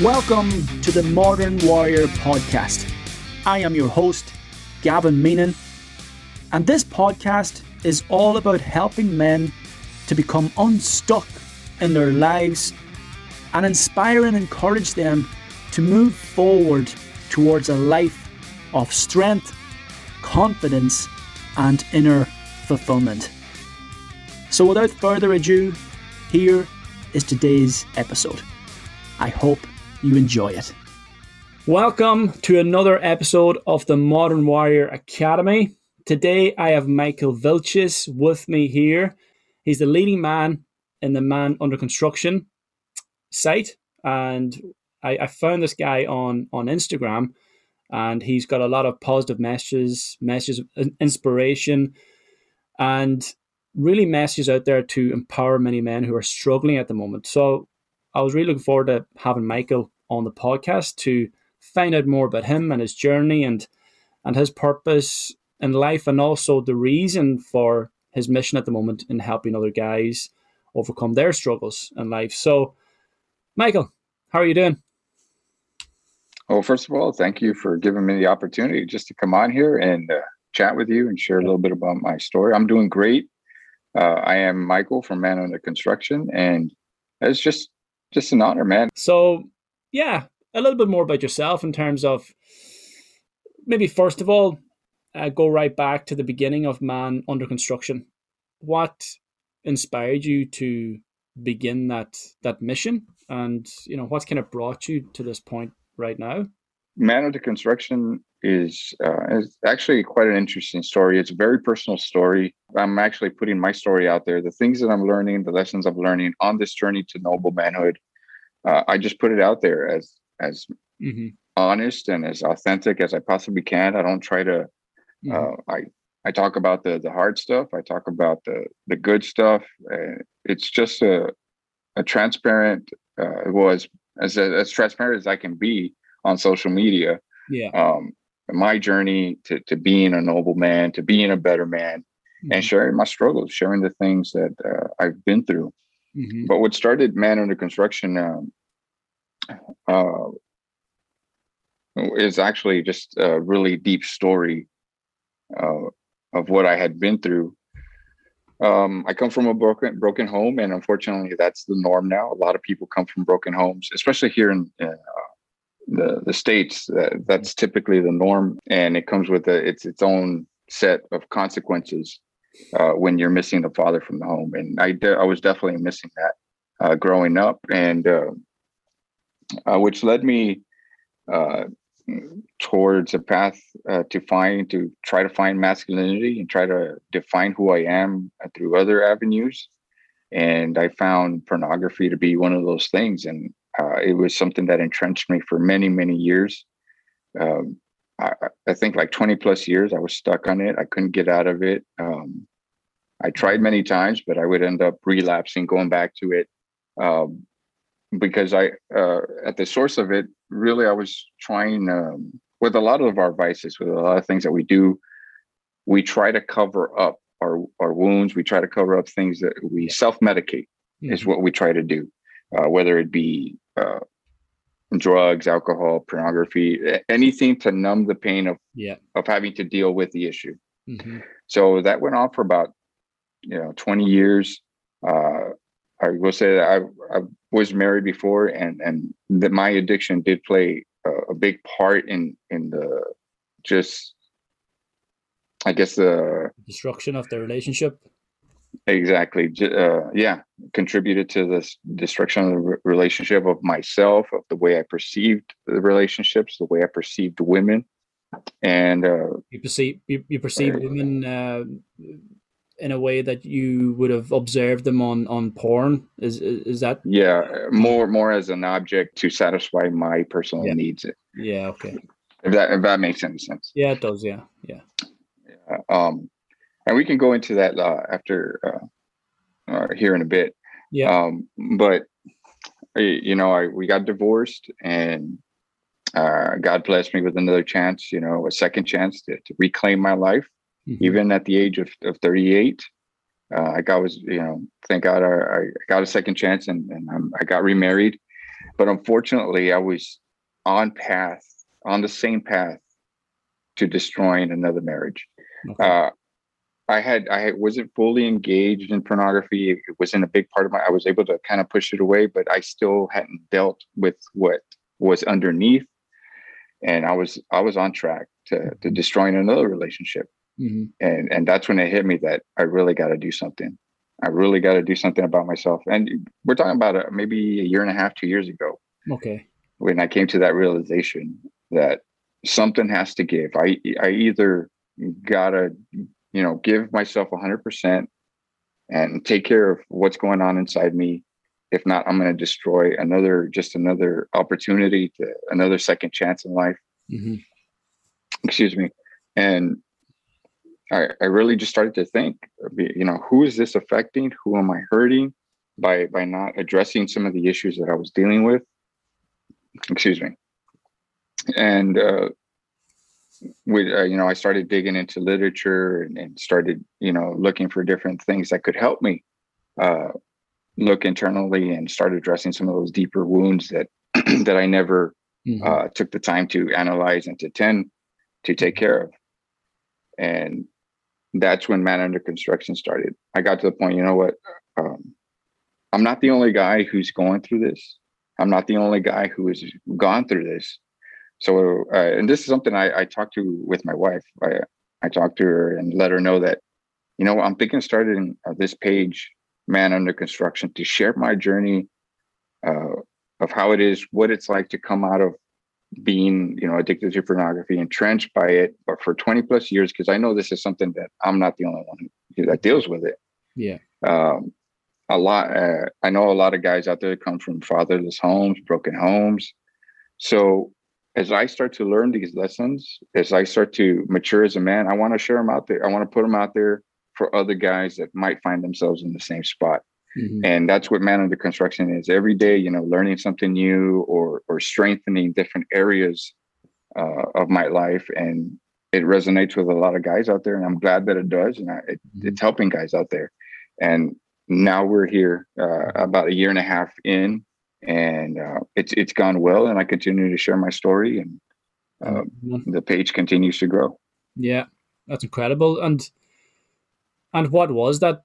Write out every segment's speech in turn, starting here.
Welcome to the Modern Warrior podcast. I am your host, Gavin Meenan, and this podcast is all about helping men to become unstuck in their lives and inspire and encourage them to move forward towards a life of strength, confidence, and inner fulfillment. So, without further ado, here is today's episode. I hope you enjoy it. Welcome to another episode of the Modern Warrior Academy. Today I have Michael Vilches with me here. He's the leading man in the Man Under Construction site, and I, I found this guy on on Instagram, and he's got a lot of positive messages, messages of inspiration, and really messages out there to empower many men who are struggling at the moment. So I was really looking forward to having Michael on the podcast to find out more about him and his journey and and his purpose in life and also the reason for his mission at the moment in helping other guys overcome their struggles in life. So, Michael, how are you doing? Well, first of all, thank you for giving me the opportunity just to come on here and uh, chat with you and share a little bit about my story. I'm doing great. Uh, I am Michael from Man Under Construction, and it's just just an honor, man. So, yeah, a little bit more about yourself in terms of maybe first of all, uh, go right back to the beginning of Man Under Construction. What inspired you to begin that that mission, and you know what's kind of brought you to this point right now? Man Under Construction is uh, is actually quite an interesting story. It's a very personal story. I'm actually putting my story out there. The things that I'm learning, the lessons I'm learning on this journey to noble manhood, uh, I just put it out there as as mm-hmm. honest and as authentic as I possibly can. I don't try to. Mm-hmm. Uh, I I talk about the the hard stuff. I talk about the the good stuff. Uh, it's just a a transparent. Uh, it was as as transparent as I can be on social media. Yeah. Um, my journey to to being a noble man, to being a better man, mm-hmm. and sharing my struggles, sharing the things that uh, I've been through. Mm-hmm. But what started Man Under Construction um, uh, is actually just a really deep story uh, of what I had been through. Um, I come from a broken broken home, and unfortunately, that's the norm now. A lot of people come from broken homes, especially here in uh, the the states. that's typically the norm, and it comes with a, its its own set of consequences uh, when you're missing the father from the home. And I de- I was definitely missing that uh, growing up, and uh, uh, which led me uh, towards a path uh, to find to try to find masculinity and try to define who I am through other avenues. And I found pornography to be one of those things, and uh, it was something that entrenched me for many, many years. Um, I, I, think like 20 plus years, I was stuck on it. I couldn't get out of it. Um, I tried many times, but I would end up relapsing, going back to it. Um, because I, uh, at the source of it, really, I was trying um, with a lot of our vices, with a lot of things that we do, we try to cover up our, our wounds. We try to cover up things that we self medicate, mm-hmm. is what we try to do, uh, whether it be uh, drugs, alcohol, pornography, anything to numb the pain of yeah. of having to deal with the issue. Mm-hmm. So that went on for about you know 20 years. Uh, I will say that I, I was married before, and and that my addiction did play a, a big part in in the just, I guess the destruction of the relationship. Exactly. Uh, yeah, contributed to this destruction of the relationship of myself, of the way I perceived the relationships, the way I perceived women, and uh, you perceive you, you perceive uh, women uh, in a way that you would have observed them on on porn? Is is that yeah more more as an object to satisfy my personal yeah. needs. Yeah okay. If that if that makes any sense. Yeah it does yeah yeah, yeah um and we can go into that uh, after uh, uh, here in a bit. Yeah. Um but you know i we got divorced and uh, god blessed me with another chance you know a second chance to, to reclaim my life Mm-hmm. Even at the age of, of 38, uh, I got was you know thank God I, I got a second chance and, and I got remarried. But unfortunately, I was on path, on the same path to destroying another marriage. Okay. Uh, I had I wasn't fully engaged in pornography. It wasn't a big part of my. I was able to kind of push it away, but I still hadn't dealt with what was underneath, and I was I was on track to to destroying another relationship. Mm-hmm. And and that's when it hit me that I really got to do something. I really got to do something about myself. And we're talking about it maybe a year and a half, two years ago. Okay. When I came to that realization that something has to give. I I either gotta you know give myself 100% and take care of what's going on inside me if not i'm going to destroy another just another opportunity to another second chance in life mm-hmm. excuse me and I, I really just started to think you know who is this affecting who am i hurting by by not addressing some of the issues that i was dealing with excuse me and uh, we, uh, you know, I started digging into literature and, and, started, you know, looking for different things that could help me uh, look internally and start addressing some of those deeper wounds that that I never mm-hmm. uh, took the time to analyze and to tend to take care of. And that's when Man Under Construction started. I got to the point, you know what? Um, I'm not the only guy who's going through this. I'm not the only guy who has gone through this. So, uh, and this is something I, I talked to with my wife. I, I talked to her and let her know that, you know, I'm thinking of starting uh, this page, Man Under Construction, to share my journey uh, of how it is, what it's like to come out of being, you know, addicted to pornography, entrenched by it, but for 20 plus years, because I know this is something that I'm not the only one that deals with it. Yeah. Um, a lot. Uh, I know a lot of guys out there come from fatherless homes, broken homes. So as I start to learn these lessons, as I start to mature as a man, I want to share them out there. I want to put them out there for other guys that might find themselves in the same spot. Mm-hmm. And that's what man under construction is. Every day, you know, learning something new or or strengthening different areas uh, of my life, and it resonates with a lot of guys out there. And I'm glad that it does, and I, it, mm-hmm. it's helping guys out there. And now we're here, uh, about a year and a half in, and uh, it's it's gone well and i continue to share my story and uh, mm-hmm. the page continues to grow yeah that's incredible and and what was that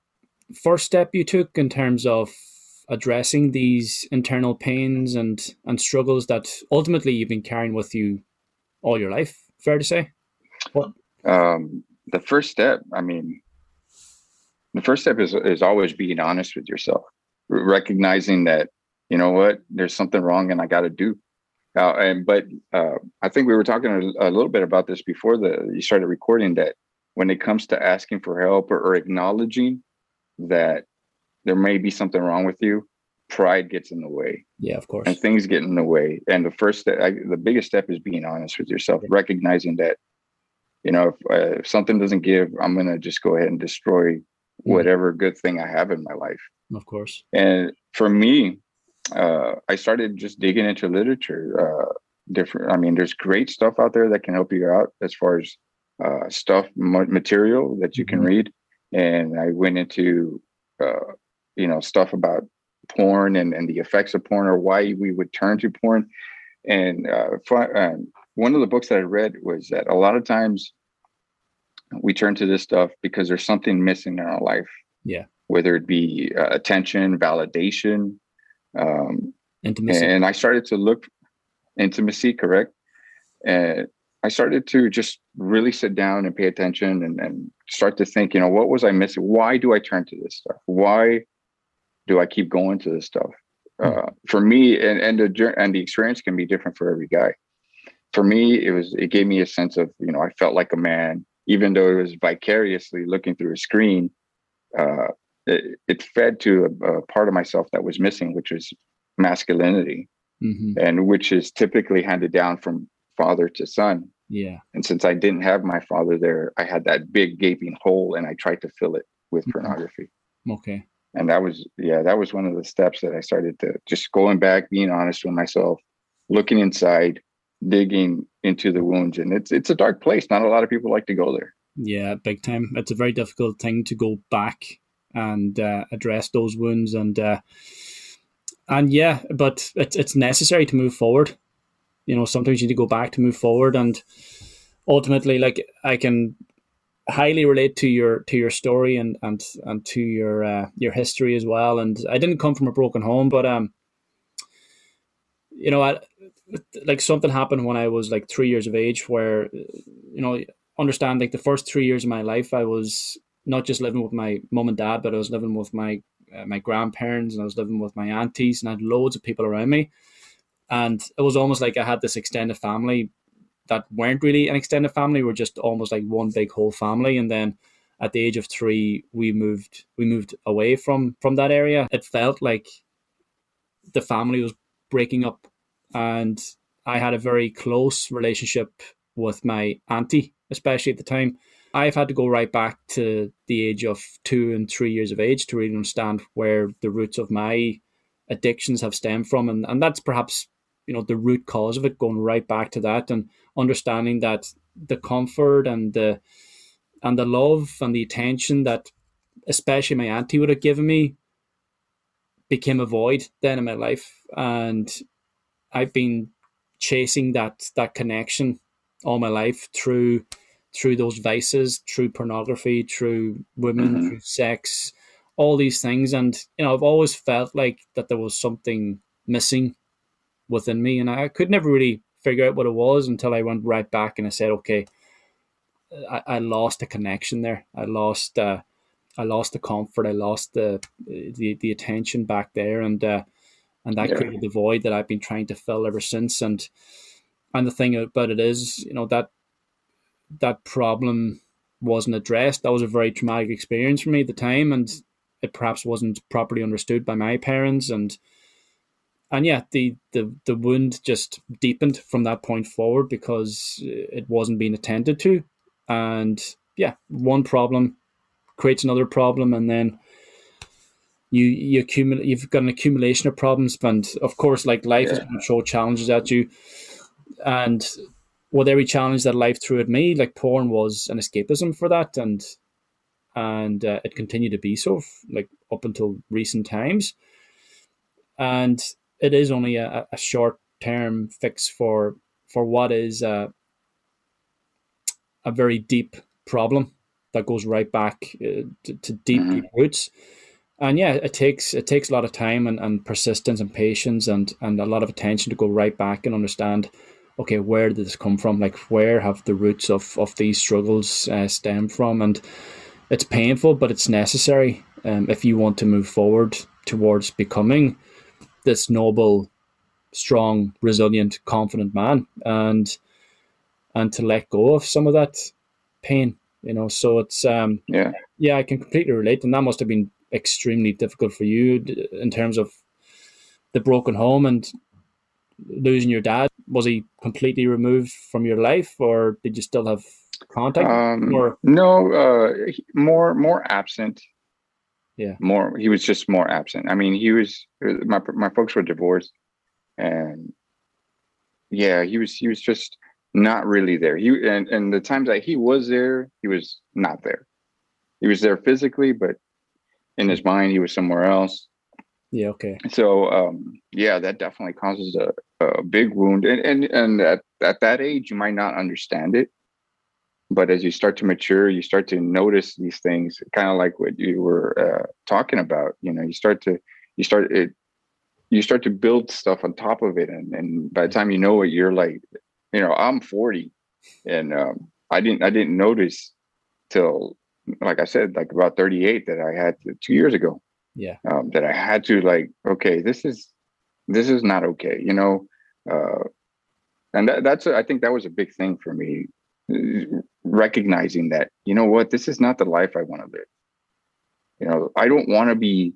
first step you took in terms of addressing these internal pains and and struggles that ultimately you've been carrying with you all your life fair to say what um, the first step i mean the first step is is always being honest with yourself recognizing that you know what, there's something wrong and I got to do. Uh, and but uh, I think we were talking a, a, little bit about this before the you started recording that when it comes to asking for help or, or acknowledging that there may be something wrong with you, pride gets in the way. Yeah, of course. And things get in the way. And the first step, I, the biggest step is being honest with yourself, recognizing that, you know, if, uh, if something doesn't give, I'm going to just go ahead and destroy mm-hmm. whatever good thing I have in my life. Of course. And for me, uh, I started just digging into literature. Uh, different. I mean, there's great stuff out there that can help you out as far as uh, stuff material that you can mm-hmm. read. And I went into uh, you know stuff about porn and, and the effects of porn or why we would turn to porn. And uh, one of the books that I read was that a lot of times we turn to this stuff because there's something missing in our life. Yeah. Whether it be uh, attention, validation, um, intimacy. And I started to look intimacy, correct? And I started to just really sit down and pay attention and, and start to think, you know, what was I missing? Why do I turn to this stuff? Why do I keep going to this stuff? Mm-hmm. Uh, for me, and and the and the experience can be different for every guy. For me, it was it gave me a sense of you know I felt like a man, even though it was vicariously looking through a screen. Uh, it, it fed to a, a, part of myself that was missing, which was masculinity, mm-hmm. and which is typically handed down from father to son. Yeah. And since I didn't have my father there, I had that big gaping hole, and I tried to fill it with mm-hmm. pornography. Okay. And that was yeah, that was one of the steps that I started to just going back, being honest with myself, looking inside, digging into the wounds, and it's it's a dark place. Not a lot of people like to go there. Yeah, big time. It's a very difficult thing to go back and uh, address those wounds. And uh, and yeah, but it's it's necessary to move forward. You know, sometimes you need to go back to move forward, and ultimately, like I can highly relate to your to your story and and and to your uh, your history as well. And I didn't come from a broken home, but um, you know, I like something happened when I was like three years of age, where you know, understand like the first three years of my life, I was not just living with my mom and dad, but I was living with my uh, my grandparents and I was living with my aunties and I had loads of people around me. And it was almost like I had this extended family that weren't really an extended family. We're just almost like one big whole family. And then at the age of three, we moved we moved away from from that area. It felt like the family was breaking up, and I had a very close relationship with my auntie, especially at the time. I've had to go right back to the age of two and three years of age to really understand where the roots of my addictions have stemmed from, and and that's perhaps you know the root cause of it, going right back to that, and understanding that the comfort and the and the love and the attention that especially my auntie would have given me became a void then in my life and I've been chasing that that connection all my life through through those vices, through pornography, through women, mm-hmm. through sex, all these things. And you know, I've always felt like that there was something missing within me, and I could never really figure out what it was until I went right back and I said, okay, I, I lost a connection there. I lost, uh, I lost the comfort. I lost the the, the attention back there, and uh, and that yeah. created the void that I've been trying to fill ever since. And and the thing about it is, you know that that problem wasn't addressed. That was a very traumatic experience for me at the time, and it perhaps wasn't properly understood by my parents and and yeah, the, the the wound just deepened from that point forward because it wasn't being attended to, and yeah, one problem creates another problem, and then you you accumulate. You've got an accumulation of problems, and of course, like life yeah. is going to throw challenges at you, and with every challenge that life threw at me, like porn was an escapism for that, and and uh, it continued to be so, like up until recent times, and it is only a, a short term fix for for what is a, a very deep problem that goes right back uh, to, to, deep, mm-hmm. deep roots. And yeah, it takes it takes a lot of time and, and persistence and patience and, and a lot of attention to go right back and understand, okay, where did this come from? Like where have the roots of, of these struggles uh, stem from? And it's painful, but it's necessary um, if you want to move forward towards becoming this noble, strong, resilient, confident man, and and to let go of some of that pain. You know, so it's um yeah yeah I can completely relate, and that must have been extremely difficult for you in terms of the broken home and losing your dad. Was he completely removed from your life, or did you still have contact? Um, or no, uh, more more absent yeah. More he was just more absent. I mean he was my my folks were divorced and yeah he was he was just not really there. He and and the times that he was there he was not there. He was there physically but in his mind he was somewhere else. Yeah okay. So um yeah that definitely causes a, a big wound. And and and at, at that age you might not understand it but as you start to mature you start to notice these things kind of like what you were uh, talking about you know you start to you start it you start to build stuff on top of it and, and by the time you know it you're like you know i'm 40 and um, i didn't i didn't notice till like i said like about 38 that i had to, two years ago. Yeah. Um, that i had to like okay this is this is not okay you know uh, and that, that's a, I think that was a big thing for me recognizing that you know what this is not the life i want to live you know i don't want to be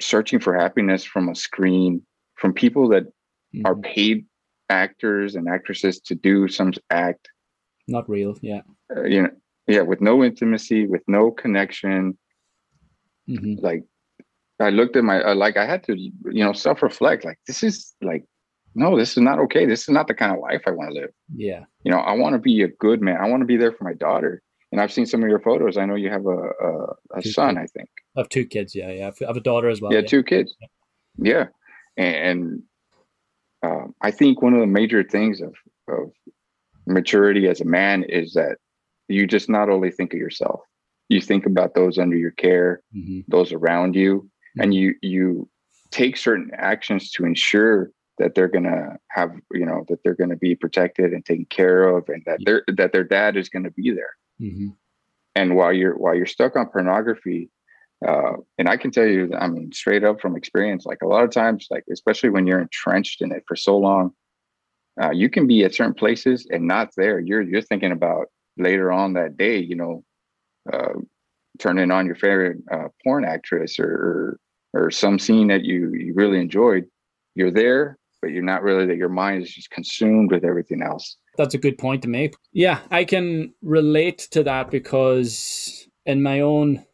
searching for happiness from a screen from people that mm-hmm. are paid actors and actresses to do some act not real yeah uh, you know yeah with no intimacy with no connection mm-hmm. like i looked at my uh, like i had to you know self-reflect like this is like no, this is not okay. This is not the kind of life I want to live. Yeah. You know, I want to be a good man. I want to be there for my daughter. And I've seen some of your photos. I know you have a a, a son. Kids. I think. I have two kids. Yeah, yeah. I have a daughter as well. Yeah, yeah. two kids. Yeah. and um, I think one of the major things of of maturity as a man is that you just not only think of yourself, you think about those under your care, mm-hmm. those around you, mm-hmm. and you you take certain actions to ensure that they're gonna have you know that they're gonna be protected and taken care of, and that their that their dad is gonna be there. Mm-hmm. And while you're while you're stuck on pornography, uh, and I can tell you, I mean, straight up from experience, like a lot of times, like especially when you're entrenched in it for so long, uh, you can be at certain places and not there. You're you're thinking about later on that day, you know, uh, turning on your favorite uh, porn actress or, or, or some scene that you you really enjoyed. You're there, but you're not really that. Your mind is just consumed with everything else. That's a good point to make. Yeah, I can relate to that because in my own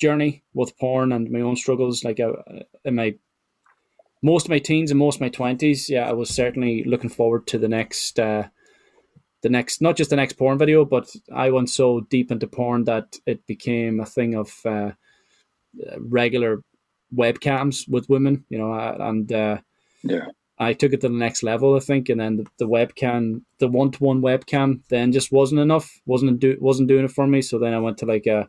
journey with porn and my own struggles, like uh, in my most of my teens and most of my twenties, yeah, I was certainly looking forward to the next, uh, the next, not just the next porn video, but I went so deep into porn that it became a thing of uh, regular webcams with women, you know, uh, and uh, yeah, I took it to the next level, I think, and then the, the webcam, the one to one webcam, then just wasn't enough, wasn't do, wasn't doing it for me. So then I went to like a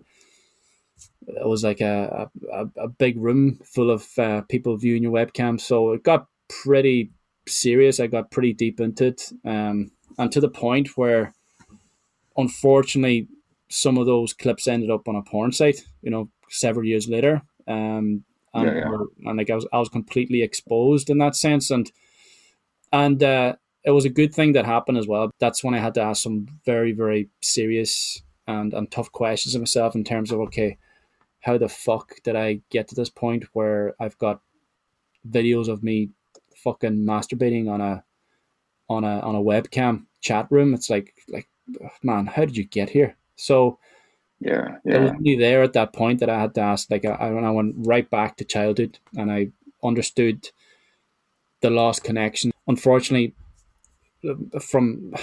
it was like a, a, a big room full of uh, people viewing your webcam. So it got pretty serious. I got pretty deep into it, um, and to the point where, unfortunately, some of those clips ended up on a porn site. You know, several years later, um, and, yeah, yeah. and like I was, I was completely exposed in that sense, and and uh, it was a good thing that happened as well. That's when I had to ask some very, very serious and and tough questions of myself in terms of okay how the fuck did I get to this point where I've got videos of me fucking masturbating on a on a on a webcam chat room? It's like like man, how did you get here? So yeah, yeah. It was only there at that point that I had to ask. Like I, I went right back to childhood, and I understood the lost connection. Unfortunately, from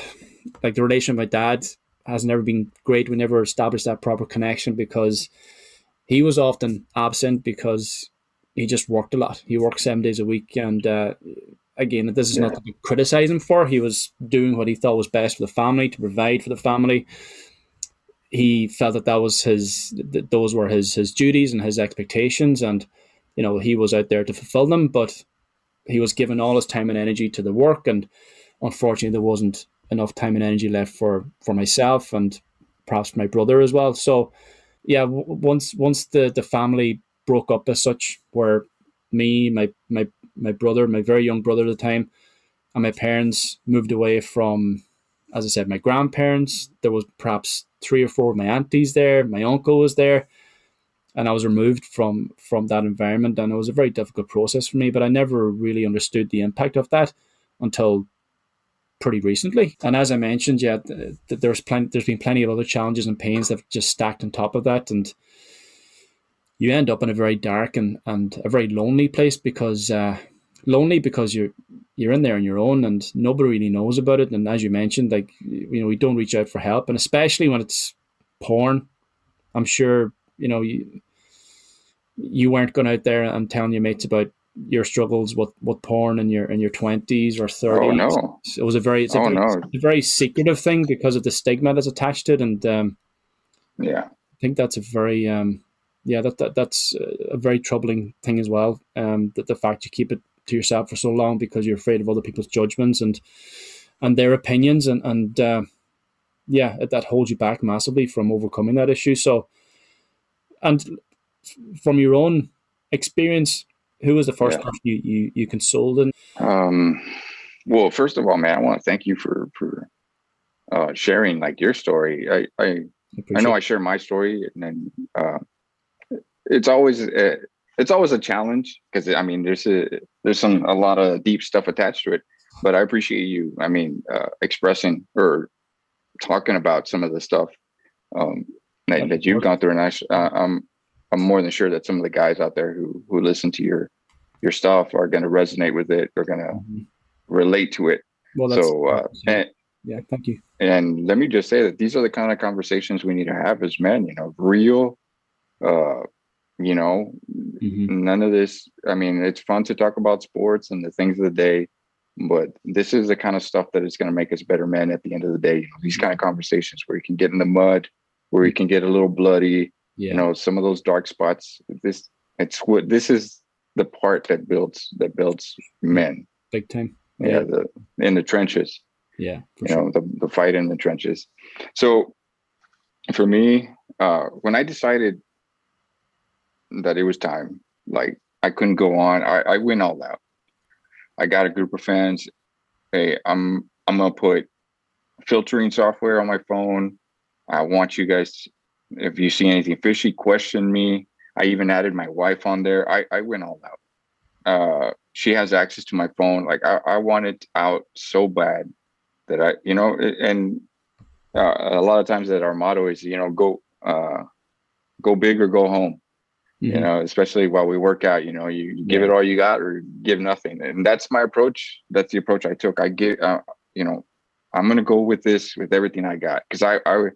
like the relation with my dad has never been great. We never established that proper connection because he was often absent because he just worked a lot. He worked seven days a week, and uh, again, this is yeah. not to criticize him for. He was doing what he thought was best for the family to provide for the family. He felt that that was his, that those were his his duties and his expectations, and you know he was out there to fulfill them. But he was given all his time and energy to the work, and unfortunately, there wasn't enough time and energy left for for myself and perhaps my brother as well. So yeah, w- once once the the family broke up as such, where me, my my my brother, my very young brother at the time, and my parents moved away from, as I said, my grandparents. There was perhaps three or four of my aunties there. My uncle was there, and I was removed from from that environment, and it was a very difficult process for me. But I never really understood the impact of that until pretty recently. And as I mentioned, yeah, there's plenty, there's been plenty of other challenges and pains that have just stacked on top of that, and you end up in a very dark and, and a very lonely place because uh, lonely because you're you're in there on your own and nobody really knows about it. And as you mentioned, like you know, we don't reach out for help, and especially when it's porn. I'm sure you know you you weren't going out there and telling your mates about your struggles with, with porn in your in your twenties or thirties. Oh no! It was a very it's a, oh, very, no. a very secretive thing because of the stigma that's attached to it, and um, yeah, I think that's a very um, yeah that, that that's a very troubling thing as well. Um, that the fact you keep it to yourself for so long because you're afraid of other people's judgments and and their opinions, and and uh, yeah, that holds you back massively from overcoming that issue. So, and from your own experience who was the first yeah. person you, you, you consulted? Um, well, first of all, man, I want to thank you for, for, uh, sharing like your story. I, I, I know I share my story and then, uh, it's always, a, it's always a challenge because I mean, there's a, there's some, a lot of deep stuff attached to it, but I appreciate you. I mean, uh, expressing or talking about some of the stuff, um, that, that you've gone through. And I, uh, I'm, I'm more than sure that some of the guys out there who who listen to your your stuff are going to resonate with it. They're going to mm-hmm. relate to it. Well, so uh, and, yeah, thank you. And let me just say that these are the kind of conversations we need to have as men. You know, real, uh, you know, mm-hmm. none of this. I mean, it's fun to talk about sports and the things of the day, but this is the kind of stuff that is going to make us better men at the end of the day. You know, these kind of conversations where you can get in the mud, where you can get a little bloody. Yeah. You know, some of those dark spots. This it's what this is the part that builds that builds men. Big time. Yeah, yeah the in the trenches. Yeah. You sure. know, the the fight in the trenches. So for me, uh, when I decided that it was time, like I couldn't go on, I, I went all out. I got a group of fans. Hey, I'm I'm gonna put filtering software on my phone. I want you guys, if you see anything fishy, question me. I even added my wife on there. I, I went all out. Uh, she has access to my phone. Like I, I want it out so bad that I, you know, and uh, a lot of times that our motto is, you know, go, uh, go big or go home. Mm-hmm. You know, especially while we work out, you know, you, you give yeah. it all you got or give nothing, and that's my approach. That's the approach I took. I give, uh, you know, I'm gonna go with this with everything I got because I, I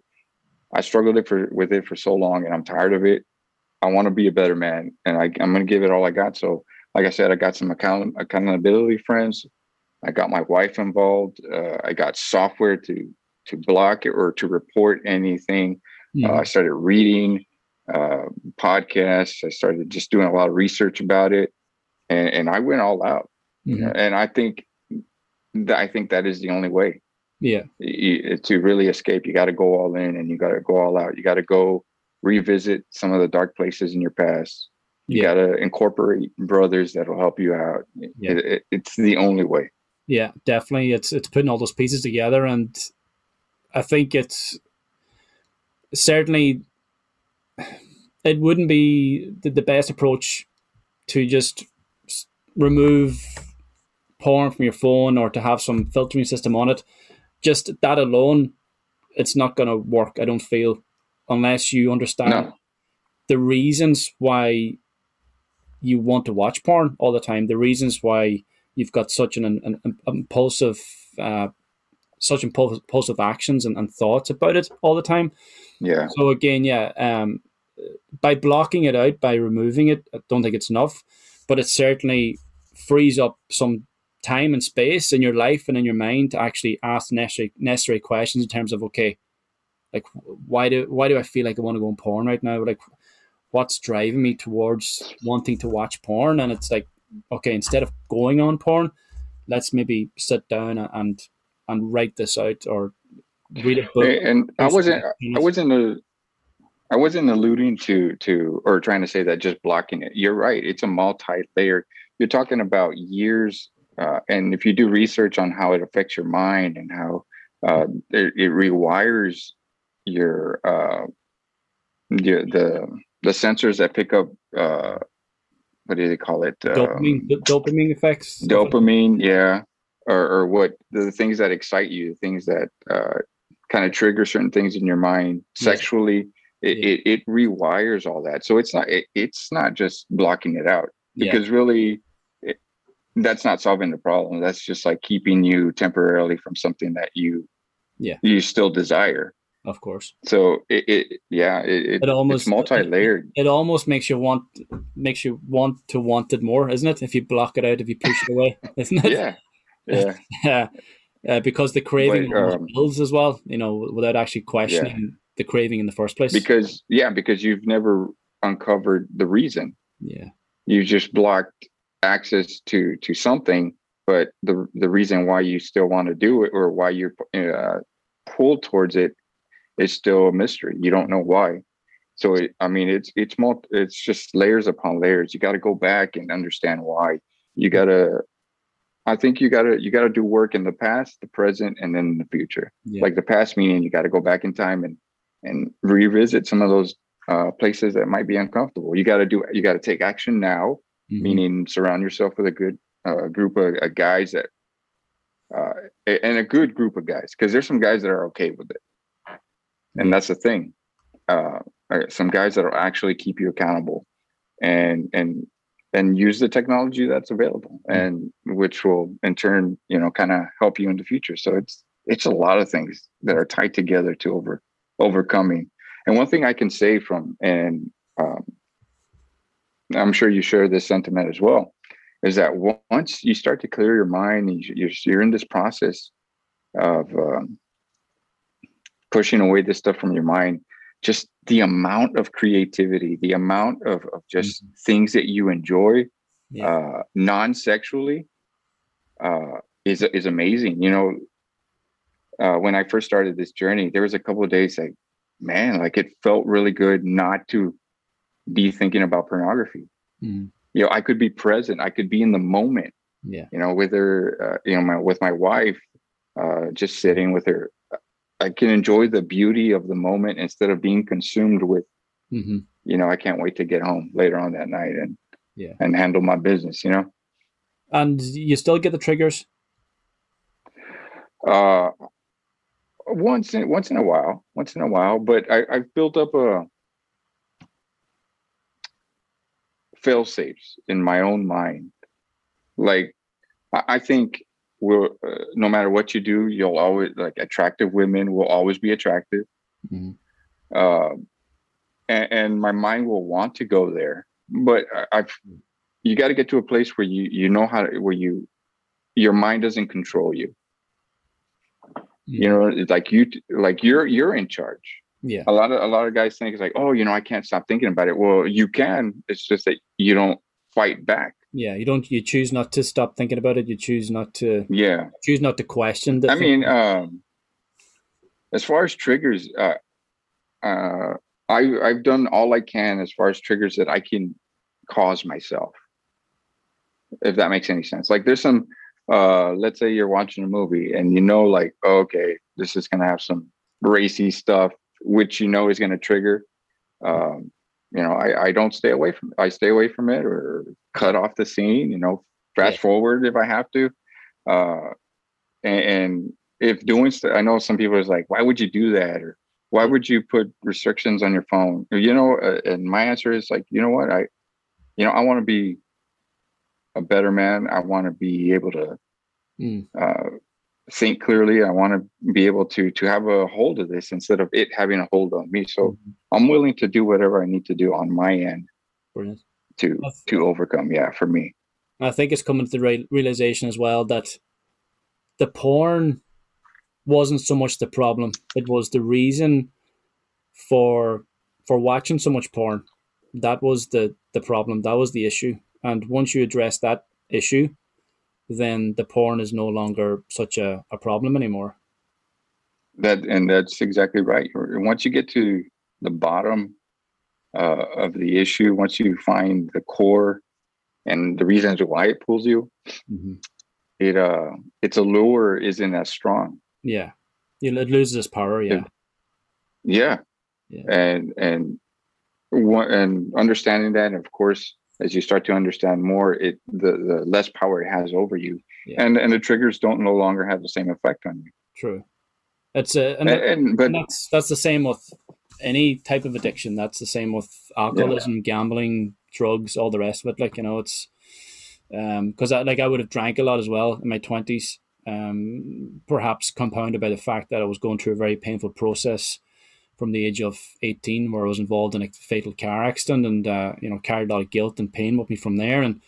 I struggled it for with it for so long, and I'm tired of it. I want to be a better man, and I, I'm gonna give it all I got. So, like I said, I got some account accountability friends. I got my wife involved. Uh, I got software to to block it or to report anything. Mm-hmm. Uh, I started reading uh, podcasts. I started just doing a lot of research about it, and, and I went all out. Mm-hmm. And I think that I think that is the only way. Yeah. You, to really escape, you got to go all in, and you got to go all out. You got to go revisit some of the dark places in your past. You yeah. got to incorporate brothers that'll help you out. Yeah. It, it, it's the only way. Yeah, definitely. It's it's putting all those pieces together, and I think it's certainly it wouldn't be the, the best approach to just remove porn from your phone or to have some filtering system on it. Just that alone, it's not going to work. I don't feel unless you understand no. the reasons why you want to watch porn all the time. The reasons why you've got such an, an, an impulsive, uh, such impulsive actions and, and, thoughts about it all the time. Yeah. So again, yeah, um, by blocking it out, by removing it, I don't think it's enough, but it certainly frees up some time and space in your life and in your mind to actually ask necessary necessary questions in terms of okay, like why do why do I feel like I want to go on porn right now? Like what's driving me towards wanting to watch porn? And it's like okay, instead of going on porn, let's maybe sit down and and write this out or read a book. And I wasn't I wasn't a I wasn't alluding to to or trying to say that just blocking it. You're right. It's a multi-layer. You're talking about years, uh, and if you do research on how it affects your mind and how uh, it, it, rewires your uh, the the the sensors that pick up uh, what do they call it? Dopamine, um, dopamine effects. Dopamine, yeah, or or what the things that excite you, things that uh, kind of trigger certain things in your mind sexually it, yeah. it, it, rewires all that. So it's not it, it's not just blocking it out because yeah. really it, that's not solving the problem. That's just like keeping you temporarily from something that you yeah. you still desire. Of course. So it, it yeah it, it almost multi-layered. it, almost makes you want makes you want to want it more isn't it? If you block it out if you push it away isn't it? Yeah. Yeah. Yeah. Uh, because the craving but, um, builds as well you know without actually questioning the craving in the first place? Because yeah because you've never uncovered the reason. Yeah. You just blocked access to to something but the the reason why you still want to do it or why you're uh, pulled towards it is still a mystery. You don't know why. So it, i mean it's it's more it's just layers upon layers. You got to go back and understand why. You got to i think you got to you got to do work in the past the present and then the future. Yeah. like the past meaning you got to go back in time and and revisit some of those uh, places that might be uncomfortable. You got to do, you got to take action now, mm-hmm. meaning surround yourself with a good uh, group of uh, guys that, uh, and a good group of guys, because there's some guys that are okay with it. And that's the thing. Uh, uh, some guys that will actually keep you accountable and, and, and use the technology that's available mm-hmm. and which will in turn, you know, kind of help you in the future. So it's, it's a lot of things that are tied together to over overcoming. And one thing I can say from and um, I'm sure you share this sentiment as well, is that once you start to clear your mind, you're, you're in this process of um, pushing away this stuff from your mind, just the amount of creativity, the amount of, of just mm-hmm. things that you enjoy yeah. uh, non-sexually uh, is, is amazing. You know, uh, when I first started this journey, there was a couple of days like, man, like it felt really good not to be thinking about pornography. Mm-hmm. You know, I could be present. I could be in the moment. Yeah. You know, with her, uh, you know, my with my wife, uh, just sitting with her. I can enjoy the beauty of the moment instead of being consumed with. Mm-hmm. You know, I can't wait to get home later on that night and yeah and handle my business. You know. And you still get the triggers. Uh, once in once in a while, once in a while, but I, I've built up a fail safes in my own mind. Like I think we'll uh, no matter what you do, you'll always like attractive women will always be attractive. Mm-hmm. Uh, and, and, my mind will want to go there, but I, I've you got to get to a place where you you know how to where you your mind doesn't control you. You know, like you like you're you're in charge. Yeah. A lot of a lot of guys think it's like, oh, you know, I can't stop thinking about it. Well, you can. It's just that you don't fight back. Yeah, you don't. You choose not to stop thinking about it. You choose not to. Yeah. Choose not to question. I mean, um, as far as triggers, uh, uh, I I've done all I can as far as triggers that I can cause myself. If that makes any sense. Like, there's some. Uh, let's say you're watching a movie and you know, like, oh, okay, this is gonna have some racy stuff, which you know is going to trigger. Um, you know, I, I don't stay away from it. I stay away from it or cut off the scene, you know, fast yeah. forward if I have to. Uh, and, and if doing, st- I know some people is like, why would you do that? Or why would you put restrictions on your phone? You know, uh, and my answer is like, you know what? I, you know, I want to be a better man. I want to be able to mm. uh, think clearly. I want to be able to to have a hold of this instead of it having a hold on me. So mm-hmm. I'm willing to do whatever I need to do on my end Brilliant. to to overcome. Yeah, for me. I think it's coming to the realization as well that the porn wasn't so much the problem; it was the reason for for watching so much porn. That was the the problem. That was the issue. And once you address that issue, then the porn is no longer such a, a problem anymore. That and that's exactly right. Once you get to the bottom uh, of the issue, once you find the core and the reasons why it pulls you, mm-hmm. it uh its allure isn't as strong. Yeah, it loses its power. Yeah. It, yeah. yeah, and and and understanding that, of course, as you start to understand more, it the, the less power it has over you, yeah. and and the triggers don't no longer have the same effect on you. True, that's a and, and, and but and that's that's the same with any type of addiction. That's the same with alcoholism, yeah. gambling, drugs, all the rest of it. Like you know, it's um because I like I would have drank a lot as well in my twenties. Um, perhaps compounded by the fact that I was going through a very painful process from the age of 18 where I was involved in a fatal car accident and uh, you know carried a lot of guilt and pain with me from there. And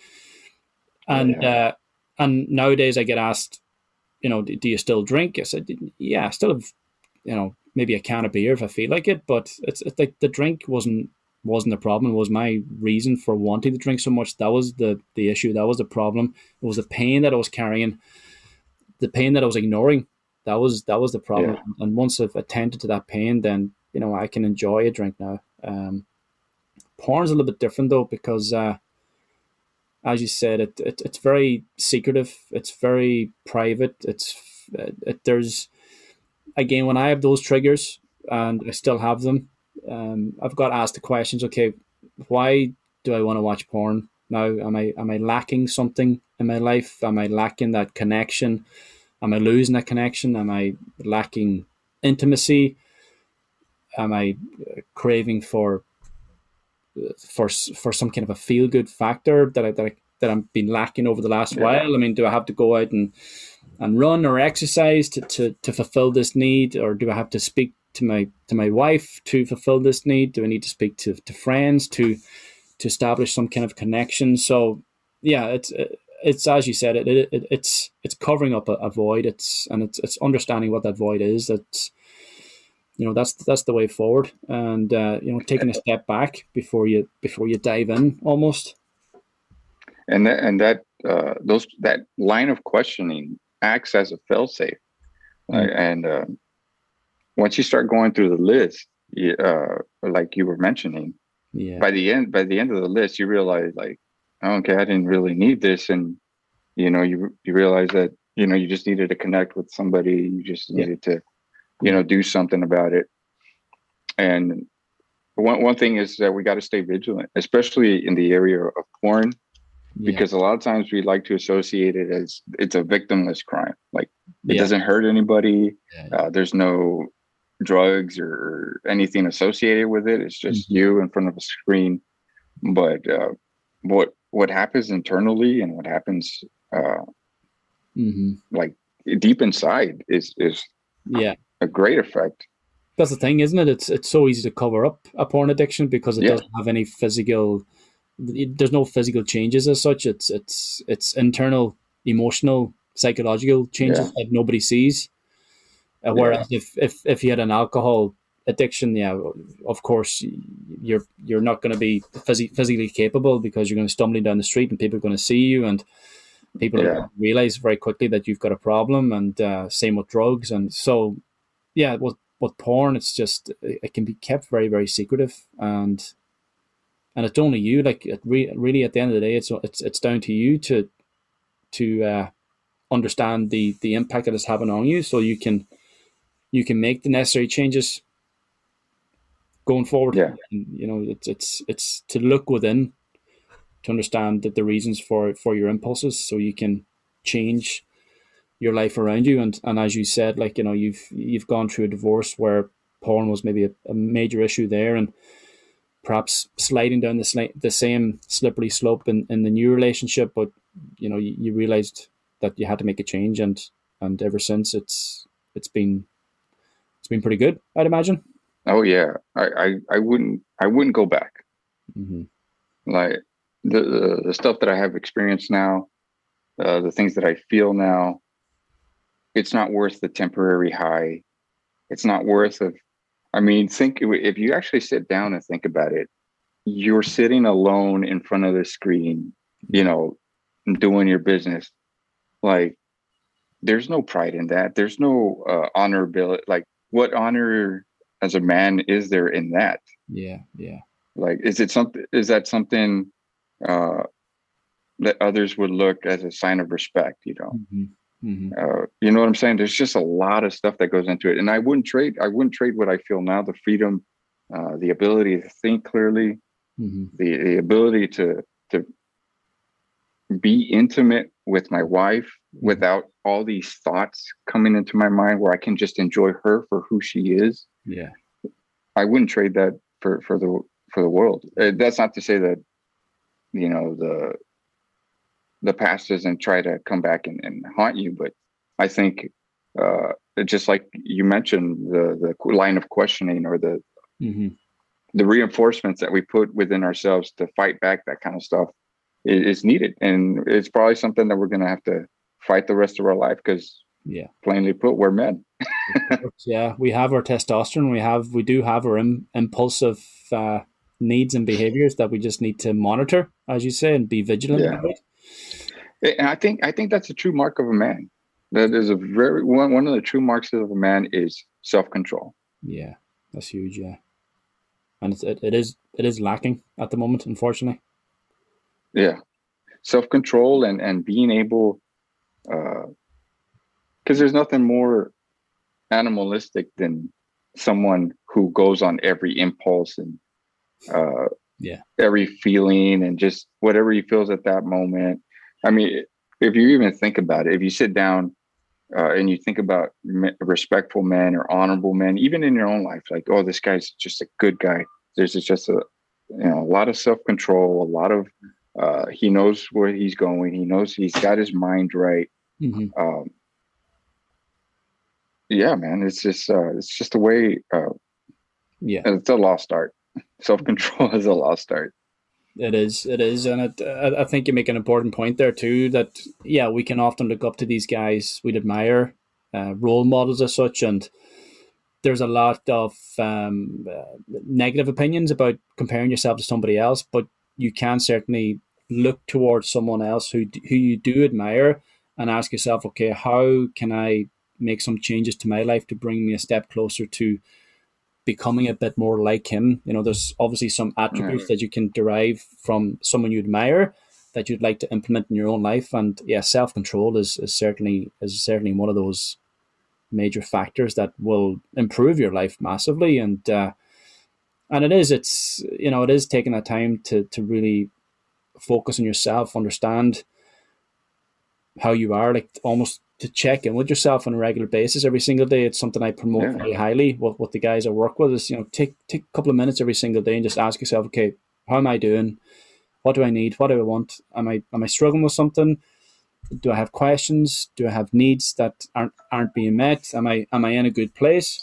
and yeah. uh, and nowadays I get asked you know do you still drink? I said yeah I still have you know maybe a can of beer if I feel like it but it's, it's like the drink wasn't wasn't the problem. It was my reason for wanting to drink so much. That was the the issue. That was the problem. It was the pain that I was carrying the pain that I was ignoring. That was that was the problem. Yeah. and once I've attended to that pain then you know, I can enjoy a drink now. Um, porn's a little bit different though because, uh, as you said, it, it it's very secretive. It's very private. It's it, there's again when I have those triggers and I still have them. Um, I've got asked the questions. Okay, why do I want to watch porn now? Am I am I lacking something in my life? Am I lacking that connection? Am I losing that connection? Am I lacking intimacy? Am I uh, craving for for for some kind of a feel good factor that I that I, that I've been lacking over the last yeah. while? I mean, do I have to go out and and run or exercise to, to, to fulfill this need, or do I have to speak to my to my wife to fulfill this need? Do I need to speak to, to friends to to establish some kind of connection. So yeah, it's it's as you said, it, it, it it's it's covering up a, a, void. It's and it's it's understanding what that void is. That's you know that's that's the way forward, and uh, you know taking a step back before you before you dive in almost. And that and that uh, those that line of questioning acts as a failsafe, mm. and uh, once you start going through the list, uh, like you were mentioning, yeah. by the end by the end of the list, you realize like okay, I didn't really need this, and you know, you you realize that you know you just needed to connect with somebody, you just needed yeah. to, you know, do something about it. And one one thing is that we got to stay vigilant, especially in the area of porn, yeah. because a lot of times we like to associate it as it's a victimless crime, like it yeah. doesn't hurt anybody. Uh, there's no drugs or anything associated with it. It's just mm-hmm. you in front of a screen. But uh, what what happens internally and what happens uh, mm-hmm. like deep inside is is yeah a great effect that's the thing isn't it it's it's so easy to cover up a porn addiction because it yeah. doesn't have any physical there's no physical changes as such it's it's it's internal emotional psychological changes yeah. that nobody sees uh, whereas yeah. if if if you had an alcohol addiction, yeah, of course, you're you're not going to be phys- physically capable because you're going to stumbling down the street and people are going to see you and people yeah. realize very quickly that you've got a problem. And uh, same with drugs, and so yeah, with with porn, it's just it can be kept very very secretive and and it's only you. Like it re- really, at the end of the day, it's it's it's down to you to to uh, understand the the impact that it's having on you, so you can you can make the necessary changes going forward. Yeah. And, you know, it's it's it's to look within to understand that the reasons for for your impulses, so you can change your life around you. And and as you said, like you know, you've you've gone through a divorce where porn was maybe a, a major issue there, and perhaps sliding down the sli- the same slippery slope in, in the new relationship. But you know, you, you realized that you had to make a change, and and ever since it's it's been it's been pretty good, I'd imagine. Oh yeah, I I, I wouldn't I wouldn't go back. Mm-hmm. Like the, the, the stuff that I have experienced now, uh, the things that I feel now, it's not worth the temporary high. It's not worth of. I mean, think if you actually sit down and think about it, you're sitting alone in front of the screen, you know, doing your business. Like, there's no pride in that. There's no uh, honorability. Like, what honor as a man is there in that? Yeah, yeah. Like, is it something? Is that something uh, that others would look as a sign of respect? You know, mm-hmm. Mm-hmm. Uh, you know what I'm saying? There's just a lot of stuff that goes into it, and I wouldn't trade. I wouldn't trade what I feel now: the freedom, uh, the ability to think clearly, mm-hmm. the the ability to to be intimate with my wife mm-hmm. without all these thoughts coming into my mind where I can just enjoy her for who she is. Yeah. I wouldn't trade that for for the for the world. Uh, that's not to say that you know the the past doesn't try to come back and, and haunt you, but I think uh, just like you mentioned the the line of questioning or the mm-hmm. the reinforcements that we put within ourselves to fight back that kind of stuff is, is needed, and it's probably something that we're going to have to fight the rest of our life because yeah. plainly put we're men. Yeah we have our testosterone. We have we do have our Im- impulsive uh, needs and behaviors that we just need to monitor as you say and be vigilant yeah. about and i think i think that's a true mark of a man. That is a very one, one of the true marks of a man is self-control. Yeah that's huge yeah. And it, it is it is lacking at the moment unfortunately. Yeah. Self-control and and being able uh because there's nothing more animalistic than someone who goes on every impulse and uh, yeah. every feeling and just whatever he feels at that moment i mean if you even think about it if you sit down uh, and you think about respectful men or honorable men even in your own life like oh this guy's just a good guy there's just a you know a lot of self-control a lot of uh, he knows where he's going he knows he's got his mind right mm-hmm. um, yeah, man, it's just uh, it's just a way. Uh, yeah, it's a lost art. Self control is a lost art. It is, it is, and it, I think you make an important point there too. That yeah, we can often look up to these guys we'd admire, uh, role models as such, and there's a lot of um, uh, negative opinions about comparing yourself to somebody else, but you can certainly look towards someone else who who you do admire and ask yourself, okay, how can I make some changes to my life to bring me a step closer to becoming a bit more like him. You know, there's obviously some attributes that you can derive from someone you admire that you'd like to implement in your own life. And yeah, self control is, is certainly is certainly one of those major factors that will improve your life massively. And uh, and it is it's you know it is taking that time to to really focus on yourself, understand how you are, like almost to check in with yourself on a regular basis every single day. It's something I promote yeah. very highly. What what the guys I work with is, you know, take take a couple of minutes every single day and just ask yourself, okay, how am I doing? What do I need? What do I want? Am I am I struggling with something? Do I have questions? Do I have needs that aren't aren't being met? Am I am I in a good place?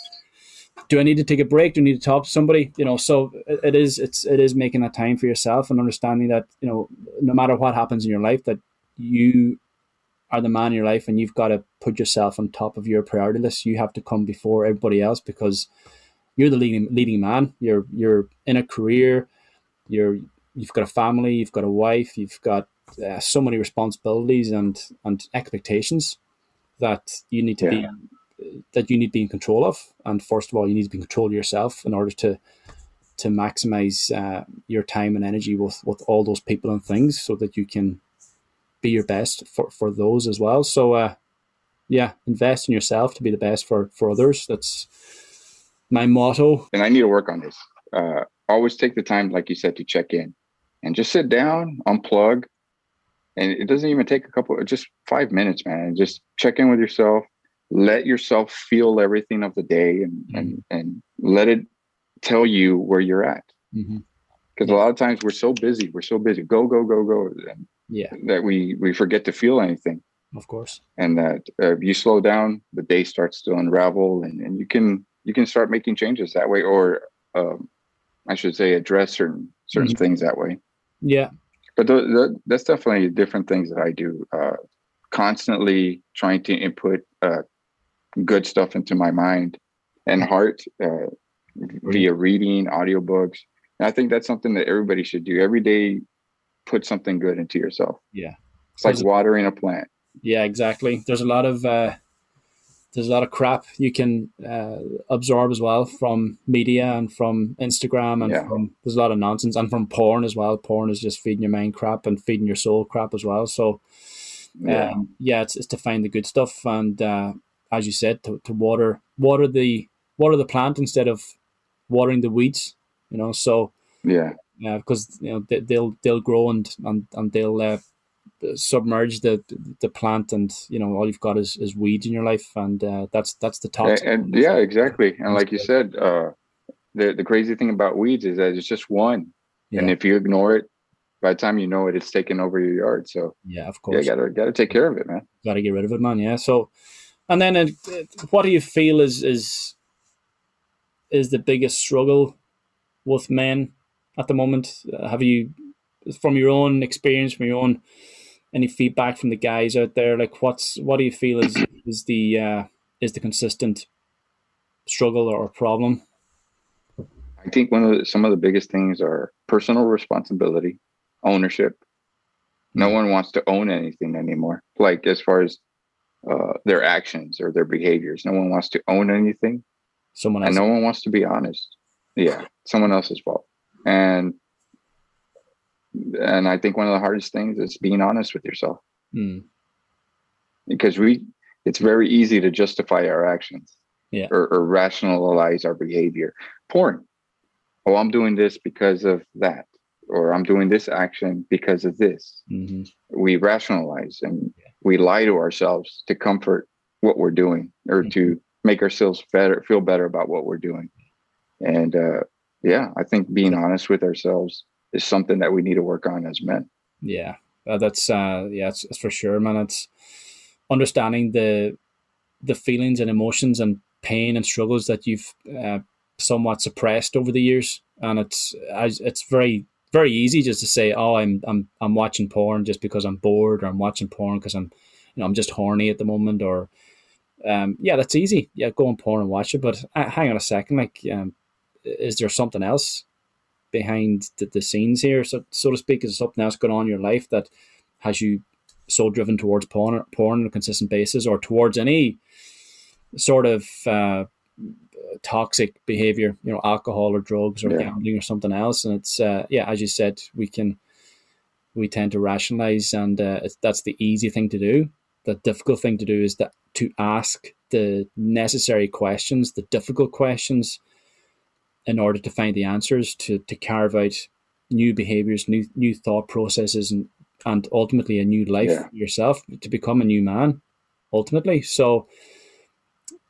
Do I need to take a break? Do I need to talk to somebody? You know, so it, it is it's it is making that time for yourself and understanding that, you know, no matter what happens in your life, that you are the man in your life and you've got to put yourself on top of your priority list. You have to come before everybody else because you're the leading leading man. You're you're in a career. You're you've got a family. You've got a wife. You've got uh, so many responsibilities and and expectations that you need to yeah. be that you need to be in control of. And first of all, you need to be in control of yourself in order to to maximize uh, your time and energy with with all those people and things, so that you can be your best for, for those as well. So, uh, yeah, invest in yourself to be the best for, for others. That's my motto. And I need to work on this. Uh, always take the time, like you said, to check in and just sit down, unplug. And it doesn't even take a couple, just five minutes, man. Just check in with yourself. Let yourself feel everything of the day and, mm-hmm. and, and let it tell you where you're at. Mm-hmm because a lot of times we're so busy we're so busy go go go go and yeah. that we we forget to feel anything. Of course. And that uh, if you slow down the day starts to unravel and, and you can you can start making changes that way or um, i should say address certain certain mm-hmm. things that way. Yeah. But the, the, that's definitely different things that i do uh, constantly trying to input uh, good stuff into my mind and heart uh, via reading audiobooks. And I think that's something that everybody should do. Every day. Put something good into yourself. Yeah, it's like watering a plant. Yeah, exactly. There's a lot of uh, there's a lot of crap you can uh, absorb as well from media and from Instagram and yeah. from there's a lot of nonsense and from porn as well. Porn is just feeding your mind crap and feeding your soul crap as well. So yeah, um, yeah it's, it's to find the good stuff and uh, as you said to, to water water the water the plant instead of watering the weeds you know. So yeah, yeah, because you know they, will they'll grow and and and they'll uh, submerge the the plant, and you know all you've got is, is weeds in your life, and uh, that's that's the top. And, and yeah, exactly. And like you said, uh, the the crazy thing about weeds is that it's just one, yeah. and if you ignore it, by the time you know it, it's taken over your yard. So yeah, of course, yeah, gotta gotta take care of it, man. Got to get rid of it, man. Yeah. So, and then, uh, what do you feel is is is the biggest struggle with men at the moment? Have you, from your own experience, from your own any feedback from the guys out there? Like, what's what do you feel is is the uh, is the consistent struggle or problem? I think one of the, some of the biggest things are personal responsibility, ownership. No mm-hmm. one wants to own anything anymore. Like as far as uh, their actions or their behaviors, no one wants to own anything. Someone else. and no one wants to be honest. Yeah, someone else's fault. And and I think one of the hardest things is being honest with yourself. Mm. Because we it's very easy to justify our actions. Yeah. Or, or rationalize our behavior. Porn. Oh, I'm doing this because of that. Or I'm doing this action because of this. Mm-hmm. We rationalize and yeah. we lie to ourselves to comfort what we're doing or mm-hmm. to make ourselves better, feel better about what we're doing. And uh, yeah, I think being honest with ourselves is something that we need to work on as men. Yeah, uh, that's uh, yeah, it's, it's, for sure, man. It's understanding the the feelings and emotions and pain and struggles that you've uh, somewhat suppressed over the years, and it's it's very very easy just to say, "Oh, I'm I'm I'm watching porn just because I'm bored, or I'm watching porn because I'm, you know, I'm just horny at the moment." Or, um, yeah, that's easy. Yeah, go on porn and watch it. But uh, hang on a second, like, um, is there something else behind the, the scenes here, so so to speak? Is something else going on in your life that has you so driven towards porn, porn on a consistent basis, or towards any sort of uh, toxic behavior, you know, alcohol or drugs or yeah. gambling or something else. And it's uh, yeah, as you said, we can we tend to rationalize, and uh, that's the easy thing to do. The difficult thing to do is that to ask the necessary questions, the difficult questions, in order to find the answers, to to carve out new behaviors, new new thought processes, and and ultimately a new life yeah. yourself to become a new man. Ultimately, so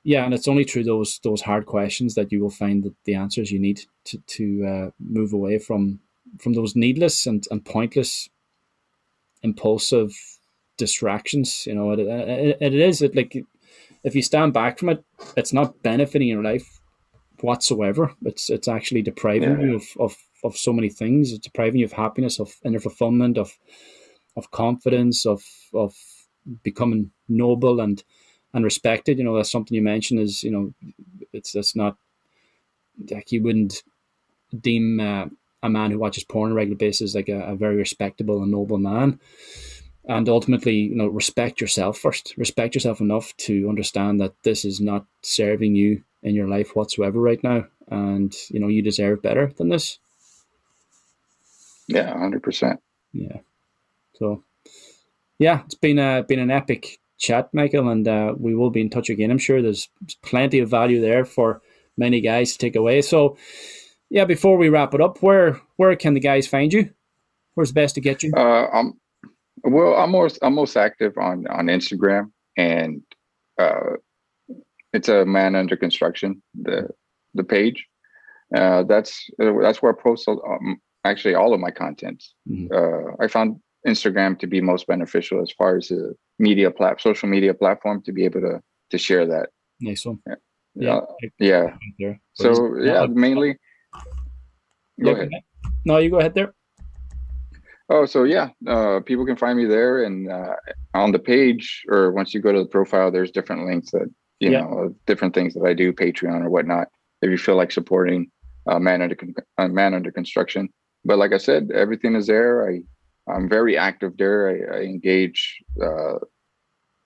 yeah, and it's only through those those hard questions that you will find the, the answers you need to to uh, move away from from those needless and, and pointless, impulsive distractions. You know, it, it, it is it like if you stand back from it, it's not benefiting your life whatsoever. It's it's actually depriving yeah. you of, of of so many things. It's depriving you of happiness, of inner fulfillment, of of confidence, of of becoming noble and and respected. You know, that's something you mentioned is, you know, it's that's not like you wouldn't deem uh, a man who watches porn on a regular basis like a, a, very respectable and noble man. And ultimately, you know, respect yourself first. Respect yourself enough to understand that this is not serving you in your life whatsoever right now, and you know you deserve better than this. Yeah, hundred percent. Yeah. So, yeah, it's been a been an epic chat, Michael, and uh, we will be in touch again. I'm sure there's plenty of value there for many guys to take away. So, yeah, before we wrap it up, where where can the guys find you? Where's best to get you? Uh, I'm well. I'm most I'm most active on on Instagram, and uh, it's a man under construction. The the page. Uh, that's uh, that's where I post um, actually all of my content. Mm-hmm. Uh, I found Instagram to be most beneficial as far as the media plat social media platform to be able to to share that. Nice one. Yeah. Yeah. yeah. So yeah, mainly. Go ahead. No, you go ahead there. Oh, so yeah, uh, people can find me there, and uh, on the page, or once you go to the profile, there's different links that you yeah. know, different things that I do, Patreon or whatnot. If you feel like supporting uh, man under uh, man under construction, but like I said, everything is there. I I'm very active there. I, I engage uh,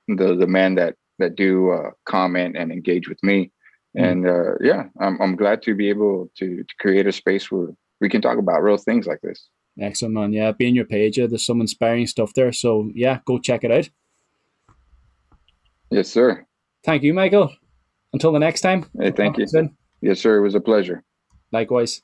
the the men that that do uh, comment and engage with me, mm. and uh, yeah, I'm I'm glad to be able to to create a space where we can talk about real things like this. Excellent, man. Yeah, be in your page. Yeah, there's some inspiring stuff there. So yeah, go check it out. Yes, sir. Thank you, Michael. Until the next time. Hey, thank you. Yes, sir. It was a pleasure. Likewise.